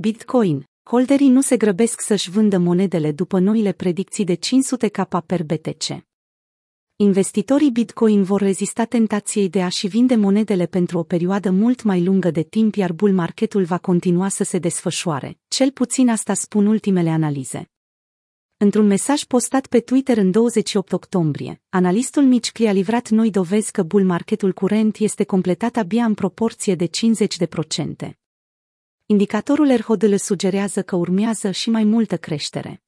Bitcoin. Holderii nu se grăbesc să-și vândă monedele după noile predicții de 500k per BTC. Investitorii Bitcoin vor rezista tentației de a-și vinde monedele pentru o perioadă mult mai lungă de timp, iar bull marketul va continua să se desfășoare, cel puțin asta spun ultimele analize. Într-un mesaj postat pe Twitter în 28 octombrie, analistul Mitch Clee a livrat noi dovezi că bull marketul curent este completat abia în proporție de 50%. Indicatorul RHODL sugerează că urmează și mai multă creștere.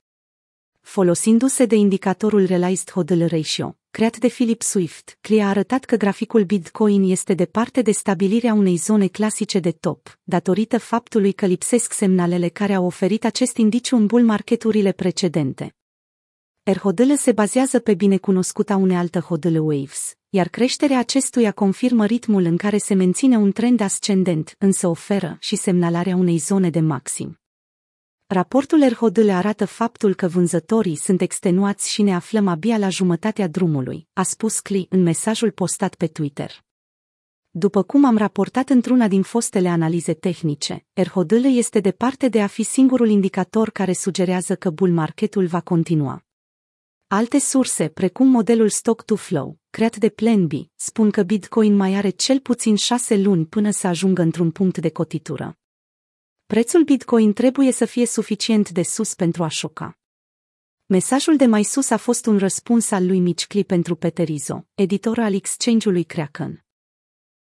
Folosindu-se de indicatorul Realized HODL Ratio, creat de Philip Swift, Clee a arătat că graficul Bitcoin este departe de stabilirea unei zone clasice de top, datorită faptului că lipsesc semnalele care au oferit acest indiciu în bull marketurile precedente. RHODL se bazează pe binecunoscuta unealtă HODL Waves, iar creșterea acestuia confirmă ritmul în care se menține un trend ascendent, însă oferă și semnalarea unei zone de maxim. Raportul RHODL arată faptul că vânzătorii sunt extenuați și ne aflăm abia la jumătatea drumului, a spus Cli în mesajul postat pe Twitter. După cum am raportat într-una din fostele analize tehnice, RHODL este departe de a fi singurul indicator care sugerează că bull marketul va continua. Alte surse, precum modelul Stock-to-Flow, creat de Plan B, spun că Bitcoin mai are cel puțin șase luni până să ajungă într-un punct de cotitură. Prețul Bitcoin trebuie să fie suficient de sus pentru a șoca. Mesajul de mai sus a fost un răspuns al lui Mitch Clee pentru Peterizo, editor al exchange-ului Kraken.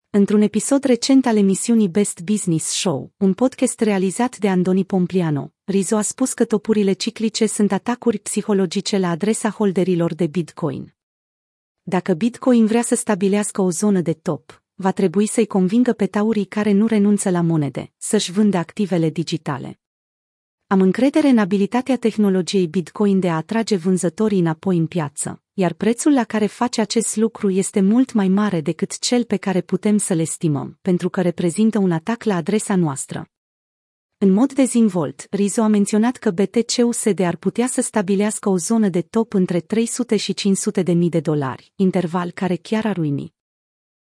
Într-un episod recent al emisiunii Best Business Show, un podcast realizat de Andoni Pompliano, Rizzo a spus că topurile ciclice sunt atacuri psihologice la adresa holderilor de Bitcoin. Dacă Bitcoin vrea să stabilească o zonă de top, va trebui să-i convingă pe taurii care nu renunță la monede, să-și vândă activele digitale. Am încredere în abilitatea tehnologiei Bitcoin de a atrage vânzătorii înapoi în piață, iar prețul la care face acest lucru este mult mai mare decât cel pe care putem să le estimăm, pentru că reprezintă un atac la adresa noastră. În mod dezvolt, Rizo a menționat că BTC-USD ar putea să stabilească o zonă de top între 300 și 500 de mii de dolari, interval care chiar ar uimi.